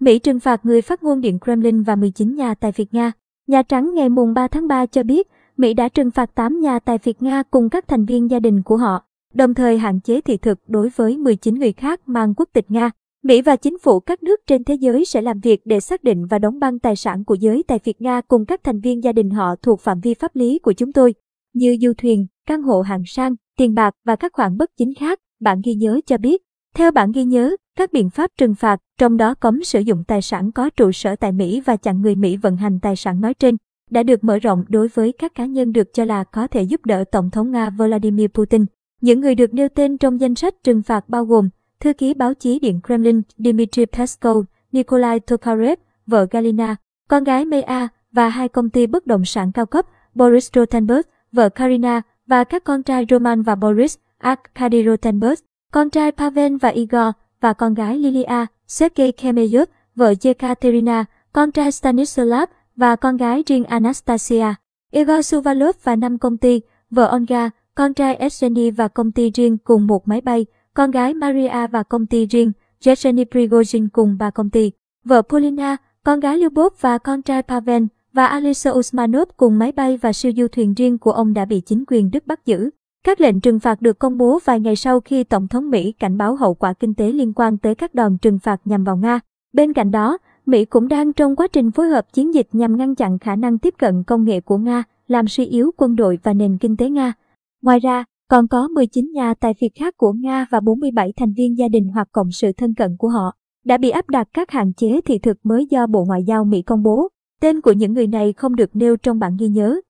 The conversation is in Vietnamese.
Mỹ trừng phạt người phát ngôn Điện Kremlin và 19 nhà tài phiệt Nga. Nhà Trắng ngày mùng 3 tháng 3 cho biết, Mỹ đã trừng phạt 8 nhà tài phiệt Nga cùng các thành viên gia đình của họ, đồng thời hạn chế thị thực đối với 19 người khác mang quốc tịch Nga. Mỹ và chính phủ các nước trên thế giới sẽ làm việc để xác định và đóng băng tài sản của giới tài phiệt Nga cùng các thành viên gia đình họ thuộc phạm vi pháp lý của chúng tôi, như du thuyền, căn hộ hạng sang, tiền bạc và các khoản bất chính khác, bản ghi nhớ cho biết. Theo bản ghi nhớ, các biện pháp trừng phạt, trong đó cấm sử dụng tài sản có trụ sở tại Mỹ và chặn người Mỹ vận hành tài sản nói trên, đã được mở rộng đối với các cá nhân được cho là có thể giúp đỡ Tổng thống Nga Vladimir Putin. Những người được nêu tên trong danh sách trừng phạt bao gồm thư ký báo chí Điện Kremlin Dmitry Peskov, Nikolai Tokarev, vợ Galina, con gái Maya và hai công ty bất động sản cao cấp Boris Rothenberg, vợ Karina và các con trai Roman và Boris, Arkady Rothenberg con trai Pavel và Igor và con gái Lilia, Sergei Khemeyov, vợ Yekaterina, con trai Stanislav và con gái riêng Anastasia. Igor Suvalov và năm công ty, vợ Olga, con trai Evgeny và công ty riêng cùng một máy bay, con gái Maria và công ty riêng, Yevgeny Prigozhin cùng ba công ty, vợ Polina, con gái Lyubov và con trai Pavel và Alisa Usmanov cùng máy bay và siêu du thuyền riêng của ông đã bị chính quyền Đức bắt giữ. Các lệnh trừng phạt được công bố vài ngày sau khi Tổng thống Mỹ cảnh báo hậu quả kinh tế liên quan tới các đòn trừng phạt nhằm vào Nga. Bên cạnh đó, Mỹ cũng đang trong quá trình phối hợp chiến dịch nhằm ngăn chặn khả năng tiếp cận công nghệ của Nga, làm suy yếu quân đội và nền kinh tế Nga. Ngoài ra, còn có 19 nhà tài phiệt khác của Nga và 47 thành viên gia đình hoặc cộng sự thân cận của họ đã bị áp đặt các hạn chế thị thực mới do Bộ Ngoại giao Mỹ công bố. Tên của những người này không được nêu trong bản ghi nhớ.